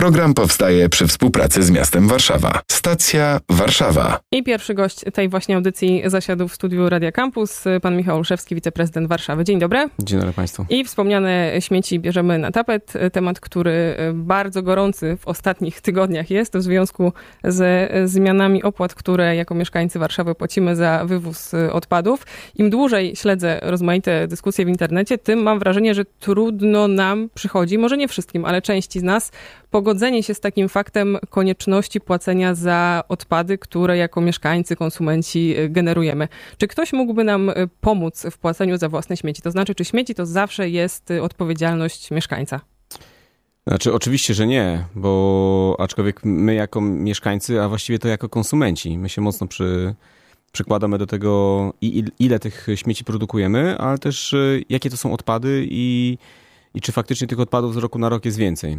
Program powstaje przy współpracy z miastem Warszawa. Stacja Warszawa. I pierwszy gość tej właśnie audycji zasiadł w studiu Radia Campus, pan Michał Olszewski, wiceprezydent Warszawy. Dzień dobry. Dzień dobry Państwu. I wspomniane śmieci bierzemy na tapet. Temat, który bardzo gorący w ostatnich tygodniach jest w związku ze zmianami opłat, które jako mieszkańcy Warszawy płacimy za wywóz odpadów. Im dłużej śledzę rozmaite dyskusje w internecie, tym mam wrażenie, że trudno nam przychodzi, może nie wszystkim, ale części z nas, pogodzenie się z takim faktem konieczności płacenia za odpady, które jako mieszkańcy, konsumenci y, generujemy. Czy ktoś mógłby nam y, pomóc w płaceniu za własne śmieci? To znaczy, czy śmieci to zawsze jest y, odpowiedzialność mieszkańca? Znaczy, oczywiście, że nie, bo aczkolwiek my jako mieszkańcy, a właściwie to jako konsumenci, my się mocno przy, przykładamy do tego, ile tych śmieci produkujemy, ale też jakie to są odpady i i czy faktycznie tych odpadów z roku na rok jest więcej.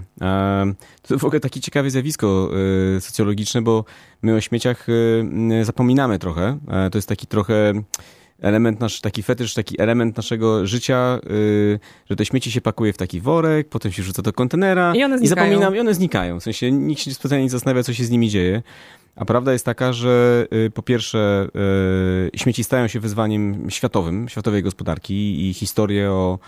To w ogóle takie ciekawe zjawisko e, socjologiczne, bo my o śmieciach e, zapominamy trochę. E, to jest taki trochę element nasz, taki fetysz, taki element naszego życia, że te śmieci się pakuje w taki worek, potem się wrzuca do kontenera i, one i zapominam, i one znikają. W sensie nikt się specjalnie nie zastanawia, co się z nimi dzieje. A prawda jest taka, że po pierwsze śmieci stają się wyzwaniem światowym, światowej gospodarki i historie o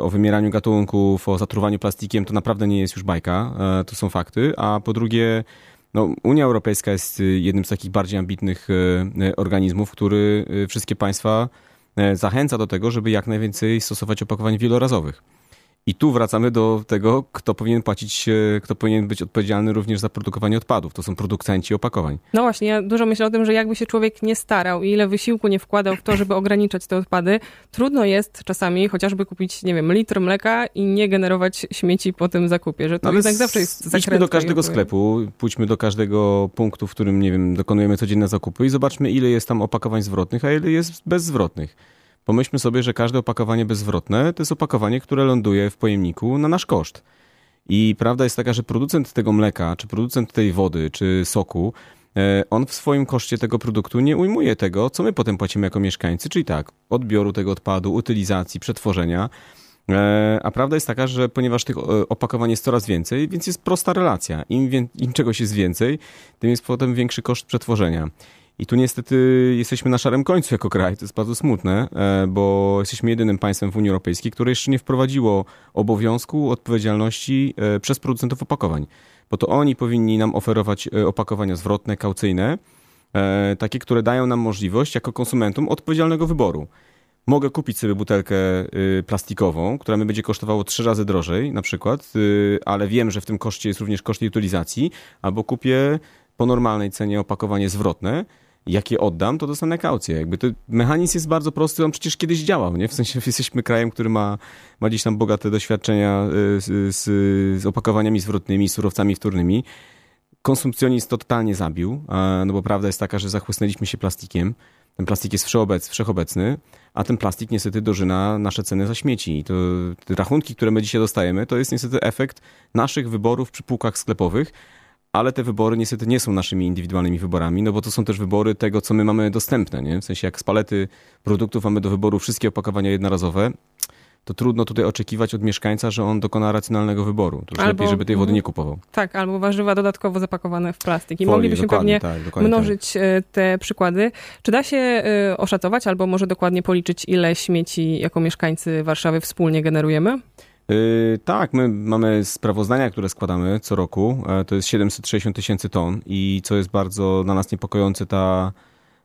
o wymieraniu gatunków, o zatruwaniu plastikiem, to naprawdę nie jest już bajka, e, to są fakty. A po drugie, no, Unia Europejska jest jednym z takich bardziej ambitnych e, organizmów, który wszystkie państwa zachęca do tego, żeby jak najwięcej stosować opakowań wielorazowych. I tu wracamy do tego, kto powinien płacić, e, kto powinien być odpowiedzialny również za produkowanie odpadów. To są producenci opakowań. No właśnie, ja dużo myślę o tym, że jakby się człowiek nie starał i ile wysiłku nie wkładał w to, żeby ograniczać te odpady, trudno jest czasami chociażby kupić, nie wiem, litr mleka i nie generować śmieci po tym zakupie, że to no jednak zawsze jest Idźmy do każdego sklepu, pójdźmy do każdego punktu, w którym, nie wiem, dokonujemy codzienne zakupy i zobaczmy, ile jest tam opakowań zwrotnych, a ile jest bezzwrotnych. Pomyślmy sobie, że każde opakowanie bezzwrotne to jest opakowanie, które ląduje w pojemniku na nasz koszt. I prawda jest taka, że producent tego mleka, czy producent tej wody, czy soku, e, on w swoim koszcie tego produktu nie ujmuje tego, co my potem płacimy jako mieszkańcy, czyli tak, odbioru tego odpadu, utylizacji, przetworzenia. E, a prawda jest taka, że ponieważ tych e, opakowań jest coraz więcej, więc jest prosta relacja. Im, im czegoś jest więcej, tym jest potem większy koszt przetworzenia. I tu niestety jesteśmy na szarym końcu jako kraj. To jest bardzo smutne, e, bo jesteśmy jedynym państwem w Unii Europejskiej, które jeszcze nie wprowadziło obowiązku odpowiedzialności e, przez producentów opakowań. Bo to oni powinni nam oferować e, opakowania zwrotne, kaucyjne, takie, które dają nam możliwość jako konsumentom odpowiedzialnego wyboru. Mogę kupić sobie butelkę plastikową, która mi będzie kosztowała trzy razy drożej na przykład, ale wiem, że w tym koszcie jest również koszt utylizacji, albo kupię po normalnej cenie opakowanie zwrotne, jak je oddam, to dostanę kaucję. Jakby to mechanizm jest bardzo prosty, on przecież kiedyś działał, nie? W sensie jesteśmy krajem, który ma, ma gdzieś tam bogate doświadczenia y, z, z, z opakowaniami zwrotnymi, surowcami wtórnymi. Konsumpcjonizm to totalnie zabił, no bo prawda jest taka, że zachłysnęliśmy się plastikiem. Ten plastik jest wszeobec, wszechobecny, a ten plastik niestety dożyna nasze ceny za śmieci. I to te rachunki, które my dzisiaj dostajemy, to jest niestety efekt naszych wyborów przy półkach sklepowych, ale te wybory niestety nie są naszymi indywidualnymi wyborami, no bo to są też wybory tego, co my mamy dostępne, nie? W sensie jak z palety produktów mamy do wyboru wszystkie opakowania jednorazowe, to trudno tutaj oczekiwać od mieszkańca, że on dokona racjonalnego wyboru. To już albo, lepiej, żeby tej wody nie kupował. Tak, albo warzywa dodatkowo zapakowane w plastik. I moglibyśmy pewnie tak, mnożyć tak. Te przykłady. Czy da się e, oszacować, albo może dokładnie policzyć, ile śmieci jako mieszkańcy Warszawy wspólnie generujemy? Yy, tak, my mamy sprawozdania, które składamy co roku. E, to jest 760 tysięcy ton i co jest bardzo dla nas niepokojące, ta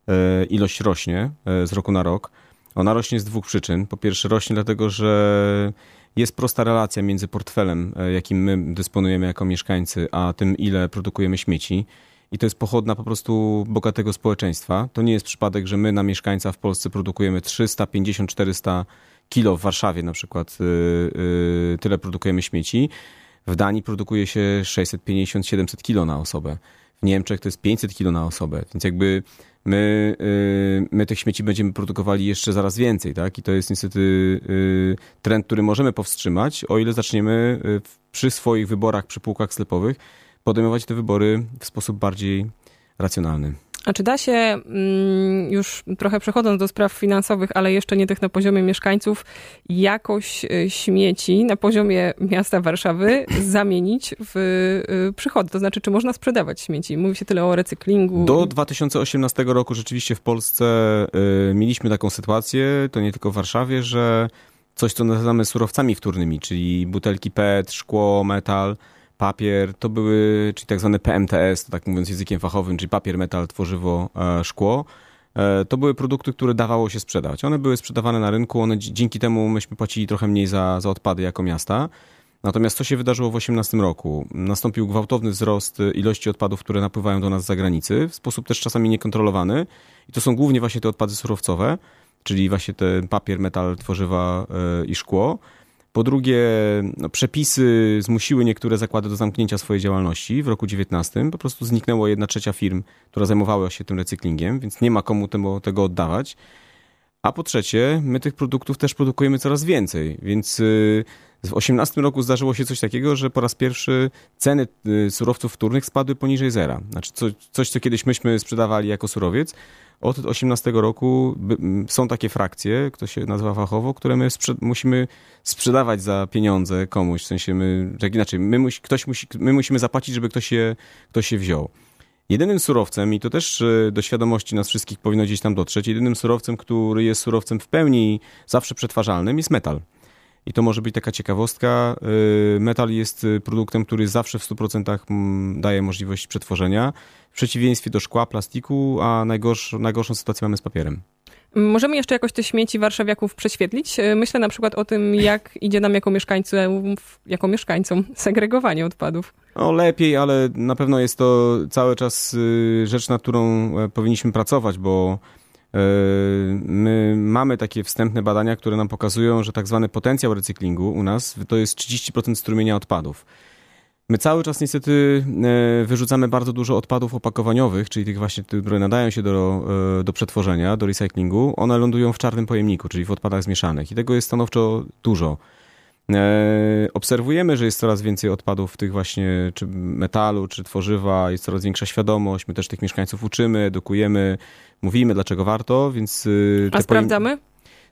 e, ilość rośnie e, z roku na rok. Ona rośnie z dwóch przyczyn. Po pierwsze rośnie dlatego, że jest prosta relacja między portfelem, jakim my dysponujemy jako mieszkańcy, a tym, ile produkujemy śmieci. I to jest pochodna po prostu bogatego społeczeństwa. To nie jest przypadek, że my na mieszkańca w Polsce produkujemy 350-400 kilo w Warszawie na przykład y, y, tyle produkujemy śmieci. W Danii produkuje się 650-700 kilo na osobę. W Niemczech to jest 500 kilo na osobę. Więc jakby my, y, my tych śmieci będziemy produkowali jeszcze zaraz więcej, tak? I to jest niestety trend, który możemy powstrzymać, o ile zaczniemy przy swoich wyborach, przy półkach sklepowych podejmować te wybory w sposób bardziej racjonalny. A czy da się, mm, już trochę przechodząc do spraw finansowych, ale jeszcze nie tych na poziomie mieszkańców, jakoś y, śmieci na poziomie miasta Warszawy zamienić w y, przychody? To znaczy, czy można sprzedawać śmieci? Mówi się tyle o recyklingu. Do 2018 roku rzeczywiście w Polsce y, mieliśmy taką sytuację, to nie tylko w Warszawie, że coś, co nazywamy surowcami wtórnymi, czyli butelki PET, szkło, metal, papier, to były, czyli tak zwane PMTS, tak mówiąc językiem fachowym, czyli papier, metal, tworzywo, e, szkło. E, to były produkty, które dawało się sprzedać. One były sprzedawane na rynku, one dzięki temu myśmy płacili trochę mniej za, za odpady jako miasta. Natomiast co się wydarzyło w 2018 roku? Nastąpił gwałtowny wzrost ilości odpadów, które napływają do nas z zagranicy, w sposób też czasami niekontrolowany. I to są głównie właśnie te odpady surowcowe, czyli właśnie ten papier, metal, tworzywa e, i szkło. Po drugie, no, przepisy zmusiły niektóre zakłady do zamknięcia swojej działalności w roku 19. Po prostu zniknęło jedna trzecia firm, która zajmowała się tym recyklingiem, więc nie ma komu tego, tego oddawać. A po trzecie, my tych produktów też produkujemy coraz więcej, więc y, w 2018 roku zdarzyło się coś takiego, że po raz pierwszy ceny y, surowców wtórnych spadły poniżej zera. Znaczy coś, co kiedyś myśmy sprzedawali jako surowiec, od 2018 roku są takie frakcje, to się nazywa fachowo, które my sprze musimy sprzedawać za pieniądze komuś. W sensie my, tak inaczej, my, ktoś musi, my musimy zapłacić, żeby ktoś je, ktoś je wziął. Jedynym surowcem, i to też e, do świadomości nas wszystkich powinno gdzieś tam dotrzeć, jedynym surowcem, który jest surowcem w pełni zawsze przetwarzalnym, jest metal. I to może być taka ciekawostka. E, metal jest e, produktem, który zawsze w 100% daje możliwość przetworzenia, w przeciwieństwie do szkła, plastiku, a najgorsz, najgorszą sytuację mamy z papierem. Możemy jeszcze jakoś te śmieci warszawiaków prześwietlić? Myślę na przykład o tym, jak idzie nam jako mieszkańcom, jako mieszkańcom segregowanie odpadów. No lepiej, ale na pewno jest to cały czas y, rzecz, nad którą e, powinniśmy pracować, bo My mamy takie wstępne badania, które nam pokazują, że tak zwany potencjał recyklingu u nas to jest 30% strumienia odpadów. My cały czas niestety e, wyrzucamy bardzo dużo odpadów opakowaniowych, czyli tych właśnie, które nadają się do, do przetworzenia, do recyklingu. One lądują w czarnym pojemniku, czyli w odpadach zmieszanych i tego jest stanowczo dużo. E, obserwujemy, że jest coraz więcej odpadów w tych właśnie, czy metalu, czy tworzywa, jest coraz większa świadomość. My też tych mieszkańców uczymy, edukujemy, mówimy, dlaczego warto, więc. Y, A sprawdzamy?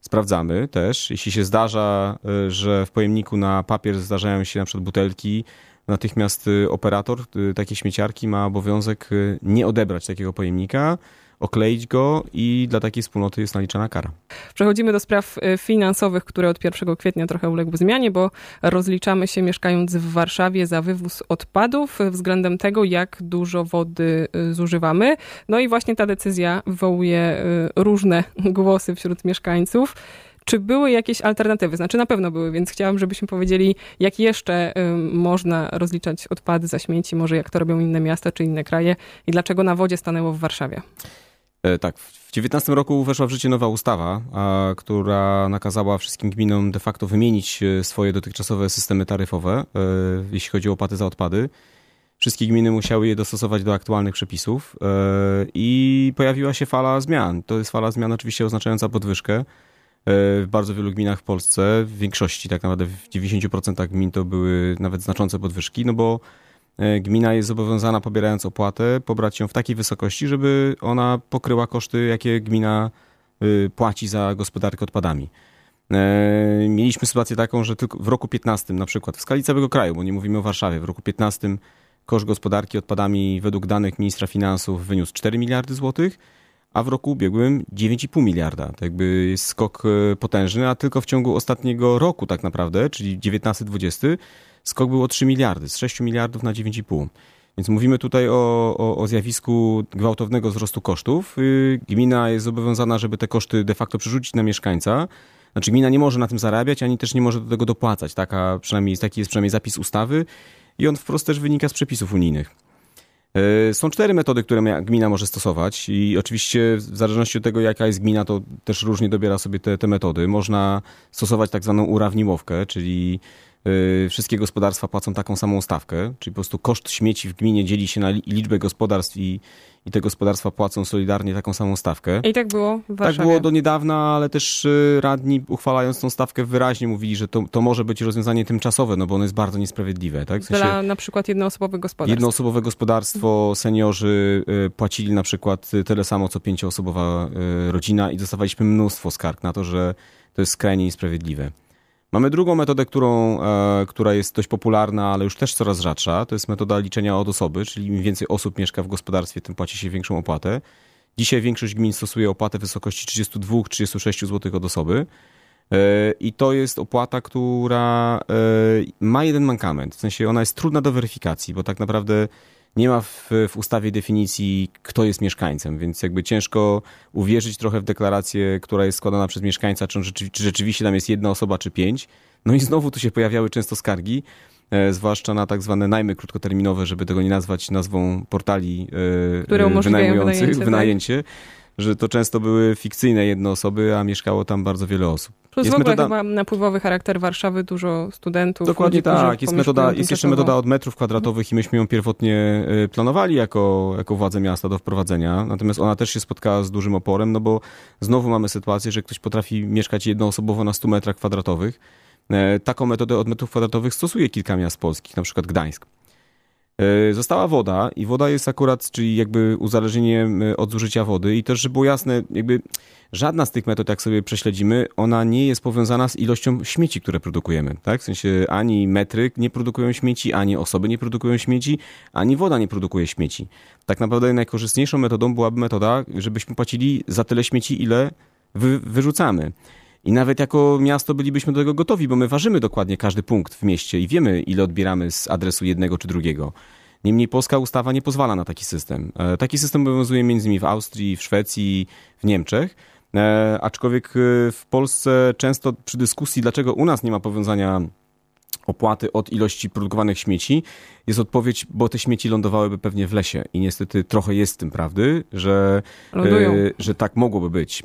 Sprawdzamy też. Jeśli się zdarza, y, że w pojemniku na papier zdarzają się na przykład butelki, natychmiast y, operator takiej śmieciarki ma obowiązek nie odebrać takiego pojemnika okleić go i dla takiej wspólnoty jest naliczana kara. Przechodzimy do spraw y, finansowych, które od 1 kwietnia trochę uległy zmianie, bo rozliczamy się mieszkając w Warszawie za wywóz odpadów względem tego, jak dużo wody y, zużywamy. No i właśnie ta decyzja wywołuje y, różne głosy wśród mieszkańców. Czy były jakieś alternatywy? Znaczy na pewno były, więc chciałam, żebyśmy powiedzieli, jak jeszcze można rozliczać odpady za śmieci, może jak to robią inne miasta czy inne kraje i dlaczego na wodzie stanęło w Warszawie. E, tak, w 2019 roku weszła w życie nowa ustawa, która nakazała wszystkim gminom de facto wymienić e, swoje dotychczasowe systemy taryfowe, e, jeśli chodzi o opłaty za odpady. Wszystkie gminy musiały je dostosować do aktualnych przepisów i pojawiła się fala zmian. To jest fala zmian oczywiście oznaczająca podwyżkę. W bardzo wielu gminach w Polsce, w większości tak naprawdę w 90% gmin to były nawet znaczące podwyżki, no bo gmina jest zobowiązana, pobierając opłatę, pobrać ją w takiej wysokości, żeby ona pokryła koszty, jakie gmina y, płaci za gospodarkę odpadami. E, mieliśmy sytuację taką, że tylko w roku 15 na przykład, w skali całego kraju, bo nie mówimy o Warszawie, w roku 15 koszt gospodarki odpadami według danych ministra finansów wyniósł 4 miliardy złotych, a w roku ubiegłym 9,5 miliarda. To jakby skok e, potężny, a tylko w ciągu ostatniego roku tak naprawdę, czyli 19-20, skok był o 3 miliardy, z 6 miliardów na 9,5. Więc mówimy tutaj o, o, o, zjawisku gwałtownego wzrostu kosztów. Y, gmina jest zobowiązana, żeby te koszty de facto przerzucić na mieszkańca. Znaczy gmina nie może na tym zarabiać, ani też nie może do tego dopłacać. Taka, przynajmniej, taki jest przynajmniej zapis ustawy i on wprost też wynika z przepisów unijnych. Y, są cztery metody, które gmina może stosować i oczywiście w zależności od tego, jaka jest gmina, to też różnie dobiera sobie te, te metody. Można stosować tak zwaną urawniłowkę, czyli wszystkie gospodarstwa płacą taką samą stawkę, czyli po prostu koszt śmieci w gminie dzieli się na liczbę gospodarstw i, i te gospodarstwa płacą solidarnie taką samą stawkę. I tak było w Warszawie. Tak było do niedawna, ale też y, radni uchwalając tą stawkę wyraźnie mówili, że to, to może być rozwiązanie tymczasowe, no bo ono jest bardzo niesprawiedliwe. Tak? W sensie Dla na przykład jednoosobowe gospodarstwo. Jednoosobowe gospodarstwo, seniorzy y, płacili na przykład tyle samo, co pięcioosobowa rodzina i dostawaliśmy mnóstwo skarg na to, że to jest skrajnie niesprawiedliwe. Mamy drugą metodę, którą, e, która jest dość popularna, ale już też coraz rzadsza. To jest metoda liczenia od osoby, czyli im więcej osób mieszka w gospodarstwie, tym płaci się większą opłatę. Dzisiaj większość gmin stosuje opłatę w wysokości 32-36 zł od osoby. E, I to jest opłata, która e, ma jeden mankament. W sensie ona jest trudna do weryfikacji, bo tak naprawdę nie ma w, w, ustawie definicji, kto jest mieszkańcem, więc jakby ciężko uwierzyć trochę w deklarację, która jest składana przez mieszkańca, czy, rzeczywi czy rzeczywiście tam jest jedna osoba, czy pięć. No i znowu tu się pojawiały często skargi, e, zwłaszcza na tak zwane najmy krótkoterminowe, żeby tego nie nazwać nazwą portali e, Które wynajmujących, wynajęcie. wynajęcie tak? Że to często były fikcyjne jednoosoby, a mieszkało tam bardzo wiele osób. Plus jest w ogóle metoda... chyba napływowy charakter Warszawy, dużo studentów. Dokładnie ludzi, tak. Jest, metoda, jest jeszcze metoda od metrów kwadratowych i myśmy ją pierwotnie y, planowali jako, jako władze miasta do wprowadzenia. Natomiast ona też się spotkała z dużym oporem, no bo znowu mamy sytuację, że ktoś potrafi mieszkać jednoosobowo na 100 metrach kwadratowych. E, taką metodę od metrów kwadratowych stosuje kilka miast polskich, na przykład Gdańsk. E, została woda i woda jest akurat, czyli jakby uzależnieniem e, od zużycia wody i też, żeby było jasne, jakby żadna z tych metod, jak sobie prześledzimy, ona nie jest powiązana z ilością śmieci, które produkujemy, tak? W sensie ani metry nie produkują śmieci, ani osoby nie produkują śmieci, ani woda nie produkuje śmieci. Tak naprawdę najkorzystniejszą metodą byłaby metoda, żebyśmy płacili za tyle śmieci, ile wy, wyrzucamy. I nawet jako miasto bylibyśmy do tego gotowi, bo my ważymy dokładnie każdy punkt w mieście i wiemy, ile odbieramy z adresu jednego czy drugiego. Niemniej polska ustawa nie pozwala na taki system. E, taki system obowiązuje m.in. w Austrii, w Szwecji, w Niemczech. E, aczkolwiek e, w Polsce często przy dyskusji, dlaczego u nas nie ma powiązania opłaty od ilości produkowanych śmieci, jest odpowiedź, bo te śmieci lądowałyby pewnie w lesie. I niestety trochę jest w tym prawdy, że, że tak mogłoby być.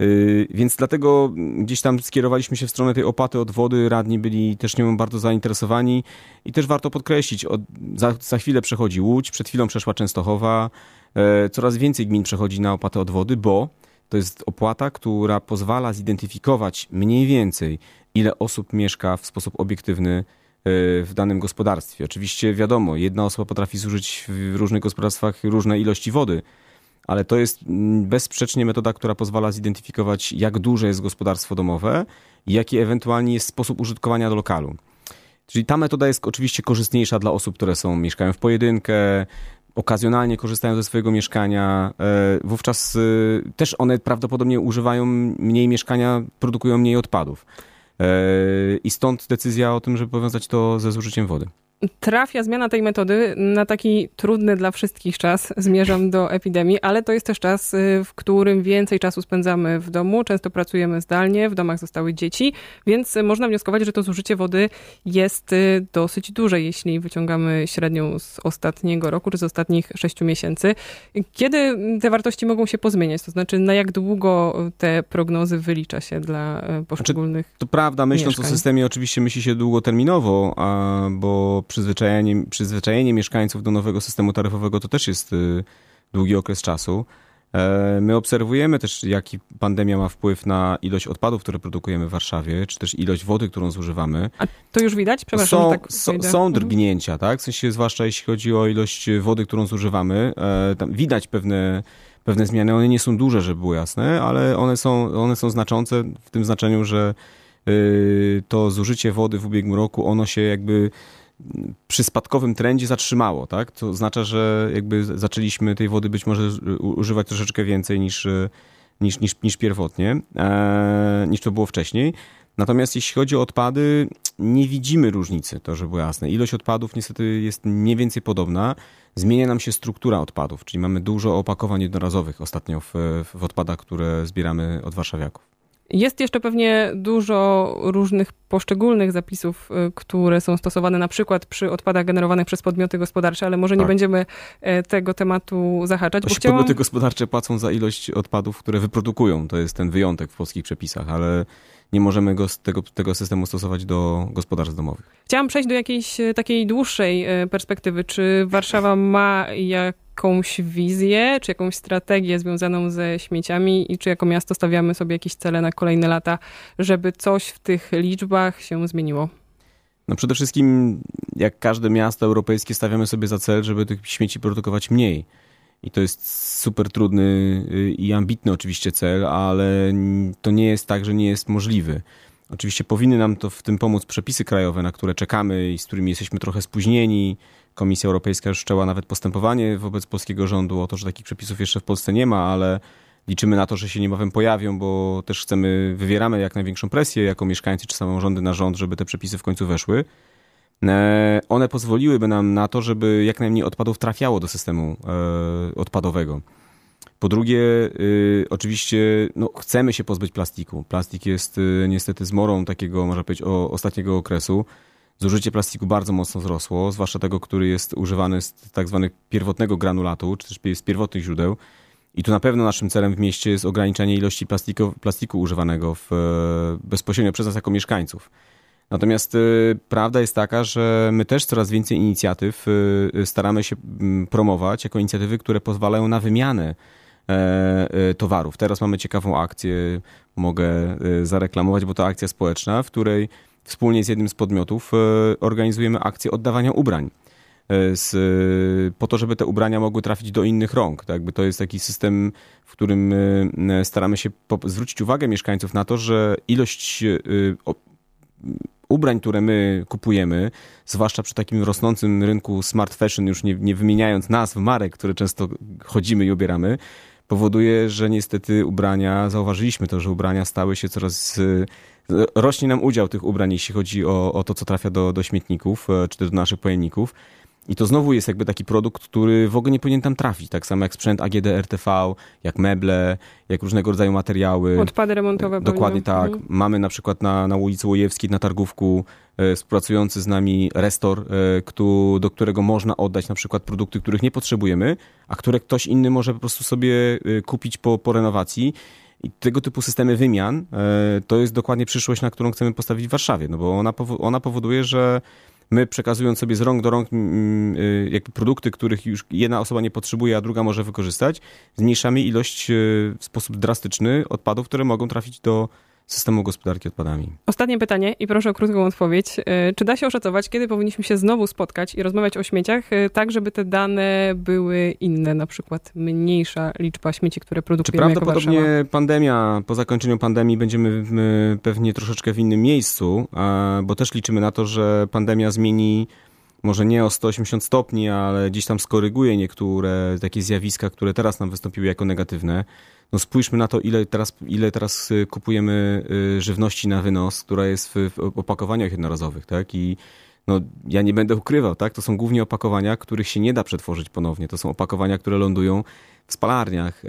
Y, więc dlatego gdzieś tam skierowaliśmy się w stronę tej opłaty od wody. Radni byli też nią bardzo zainteresowani i też warto podkreślić, od, za, za chwilę przechodzi Łódź, przed chwilą przeszła Częstochowa. E, coraz więcej gmin przechodzi na opłatę od wody, bo to jest opłata, która pozwala zidentyfikować mniej więcej, ile osób mieszka w sposób obiektywny e, w danym gospodarstwie. Oczywiście wiadomo, jedna osoba potrafi zużyć w różnych gospodarstwach różne ilości wody, ale to jest mm, bezsprzecznie metoda, która pozwala zidentyfikować, jak duże jest gospodarstwo domowe i jaki ewentualnie jest sposób użytkowania do lokalu. Czyli ta metoda jest oczywiście korzystniejsza dla osób, które są, mieszkają w pojedynkę, okazjonalnie korzystają ze swojego mieszkania. E, wówczas e, też one prawdopodobnie używają mniej mieszkania, produkują mniej odpadów. E, I stąd decyzja o tym, żeby powiązać to ze zużyciem wody trafia zmiana tej metody na taki trudny dla wszystkich czas. Zmierzam do epidemii, ale to jest też czas, y, w którym więcej czasu spędzamy w domu. Często pracujemy zdalnie, w domach zostały dzieci, więc można wnioskować, że to zużycie wody jest y, dosyć duże, jeśli wyciągamy średnią z ostatniego roku czy z ostatnich sześciu miesięcy. Kiedy te wartości mogą się pozmieniać? To znaczy, na jak długo te prognozy wylicza się dla y, poszczególnych znaczy, To prawda, myśląc mieszkań? o systemie, oczywiście myśli się długoterminowo, bo przyzwyczajenie, przyzwyczajenie mieszkańców do nowego systemu taryfowego to też jest y, długi okres czasu. E, my obserwujemy też, jaki pandemia ma wpływ na ilość odpadów, które produkujemy w Warszawie, czy też ilość wody, którą zużywamy. A to już widać? Przepraszam, są, tak są, są mhm. drgnięcia, tak? W sensie, zwłaszcza jeśli chodzi o ilość wody, którą zużywamy. E, widać pewne, pewne zmiany. One nie są duże, żeby było jasne, ale one są, one są znaczące w tym znaczeniu, że y, to zużycie wody w ubiegłym roku, ono się jakby przy spadkowym trendzie zatrzymało, tak? To oznacza, że jakby zaczęliśmy tej wody być może używać troszeczkę więcej niż, niż, niż, niż pierwotnie, e, niż to było wcześniej. Natomiast jeśli chodzi o odpady, nie widzimy różnicy, to żeby było jasne. Ilość odpadów niestety jest mniej więcej podobna. Zmienia nam się struktura odpadów, czyli mamy dużo opakowań jednorazowych ostatnio w, w odpadach, które zbieramy od warszawiaków. Jest jeszcze pewnie dużo różnych poszczególnych zapisów, y, które są stosowane na przykład przy odpadach generowanych przez podmioty gospodarcze, ale może tak. nie będziemy e, tego tematu zahaczać. Bo chciałam... Podmioty gospodarcze płacą za ilość odpadów, które wyprodukują. To jest ten wyjątek w polskich przepisach, ale nie możemy go, tego, tego systemu stosować do gospodarstw domowych. Chciałam przejść do jakiejś e, takiej dłuższej e, perspektywy. Czy Warszawa ma jakąś wizję, czy jakąś strategię związaną ze śmieciami i czy jako miasto stawiamy sobie jakieś cele na kolejne lata, żeby coś w tych liczbach się zmieniło? No przede wszystkim, jak każde miasto europejskie, stawiamy sobie za cel, żeby tych śmieci produkować mniej. I to jest super trudny y, i ambitny oczywiście cel, ale to nie jest tak, że nie jest możliwy. Oczywiście powinny nam to w tym pomóc przepisy krajowe, na które czekamy i z którymi jesteśmy trochę spóźnieni. Komisja Europejska już wszczęła nawet postępowanie wobec polskiego rządu o to, że takich przepisów jeszcze w Polsce nie ma, ale liczymy na to, że się niebawem pojawią, bo też chcemy, wywieramy jak największą presję jako mieszkańcy czy samorządy na rząd, żeby te przepisy w końcu weszły. E, one pozwoliłyby nam na to, żeby jak najmniej odpadów trafiało do systemu e, odpadowego. Po drugie, y, oczywiście no, chcemy się pozbyć plastiku. Plastik jest y, niestety zmorą takiego, można powiedzieć, o, ostatniego okresu. Zużycie plastiku bardzo mocno wzrosło, zwłaszcza tego, który jest używany z tak zwanego pierwotnego granulatu, czy też z pierwotnych źródeł. I tu na pewno naszym celem w mieście jest ograniczenie ilości plastiku, plastiku używanego w, e, bezpośrednio przez nas jako mieszkańców. Natomiast y, prawda jest taka, że my też coraz więcej inicjatyw y, staramy się mm, promować jako inicjatywy, które pozwalają na wymianę e, e, towarów. Teraz mamy ciekawą akcję, mogę zareklamować, bo to akcja społeczna, w której wspólnie z jednym z podmiotów organizujemy akcję oddawania ubrań. Z, po to, żeby te ubrania mogły trafić do innych rąk. Tak? To jest taki system, w którym staramy się zwrócić uwagę mieszkańców na to, że ilość ubrań, które my kupujemy, zwłaszcza przy takim rosnącym rynku smart fashion, już nie, nie wymieniając nazw marek, które często chodzimy i ubieramy, powoduje, że niestety ubrania, zauważyliśmy to, że ubrania stały się coraz. Rośnie nam udział tych ubrań, jeśli chodzi o, o to, co trafia do, do śmietników, e, czy do naszych pojemników. I to znowu jest jakby taki produkt, który w ogóle nie powinien tam trafić. Tak samo jak sprzęt AGD RTV, jak meble, jak różnego rodzaju materiały. Odpady remontowe. Dokładnie powinno. tak. Mhm. Mamy na przykład na, na ulicy Łojewskiej, na Targówku, e, współpracujący z nami restor, e, kto, do którego można oddać na przykład produkty, których nie potrzebujemy, a które ktoś inny może po prostu sobie e, kupić po, po renowacji. I tego typu systemy wymian e, to jest dokładnie przyszłość, na którą chcemy postawić w Warszawie, no bo ona, ona powoduje, że my przekazując sobie z rąk do rąk mm, y, jakby produkty, których już jedna osoba nie potrzebuje, a druga może wykorzystać, zmniejszamy ilość y, w sposób drastyczny odpadów, które mogą trafić do systemu gospodarki odpadami. Ostatnie pytanie i proszę o krótką odpowiedź. E, czy da się oszacować, kiedy powinniśmy się znowu spotkać i rozmawiać o śmieciach, e, tak żeby te dane były inne, na przykład mniejsza liczba śmieci, które produkujemy Czy prawdopodobnie pandemia, po zakończeniu pandemii będziemy pewnie troszeczkę w innym miejscu, bo też liczymy na to, że pandemia zmieni może nie o 180 stopni, ale gdzieś tam skoryguje niektóre takie zjawiska, które teraz nam wystąpiły jako negatywne. No spójrzmy na to, ile teraz, ile teraz y, kupujemy y, żywności na wynos, która jest w, w opakowaniach jednorazowych, tak? I no, ja nie będę ukrywał, tak? To są głównie opakowania, których się nie da przetworzyć ponownie. To są opakowania, które lądują w spalarniach e,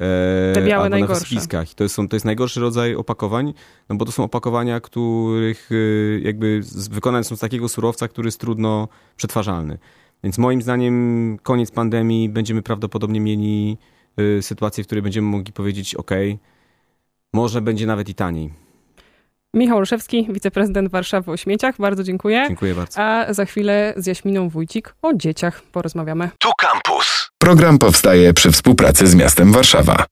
Te białe albo najgorsze. na wysypiskach. I to, są, to jest najgorszy rodzaj opakowań, no bo to są opakowania, których y, jakby wykonane są z takiego surowca, który jest trudno przetwarzalny. Więc moim zdaniem koniec pandemii będziemy prawdopodobnie mieli Y, sytuację, w której będziemy mogli powiedzieć, ok, może będzie nawet i taniej. Michał Olszewski, wiceprezydent Warszawy o śmieciach. Bardzo dziękuję. Dziękuję bardzo. A za chwilę z Jaśminą Wójcik o dzieciach porozmawiamy. Tu Campus. Program powstaje przy współpracy z miastem Warszawa.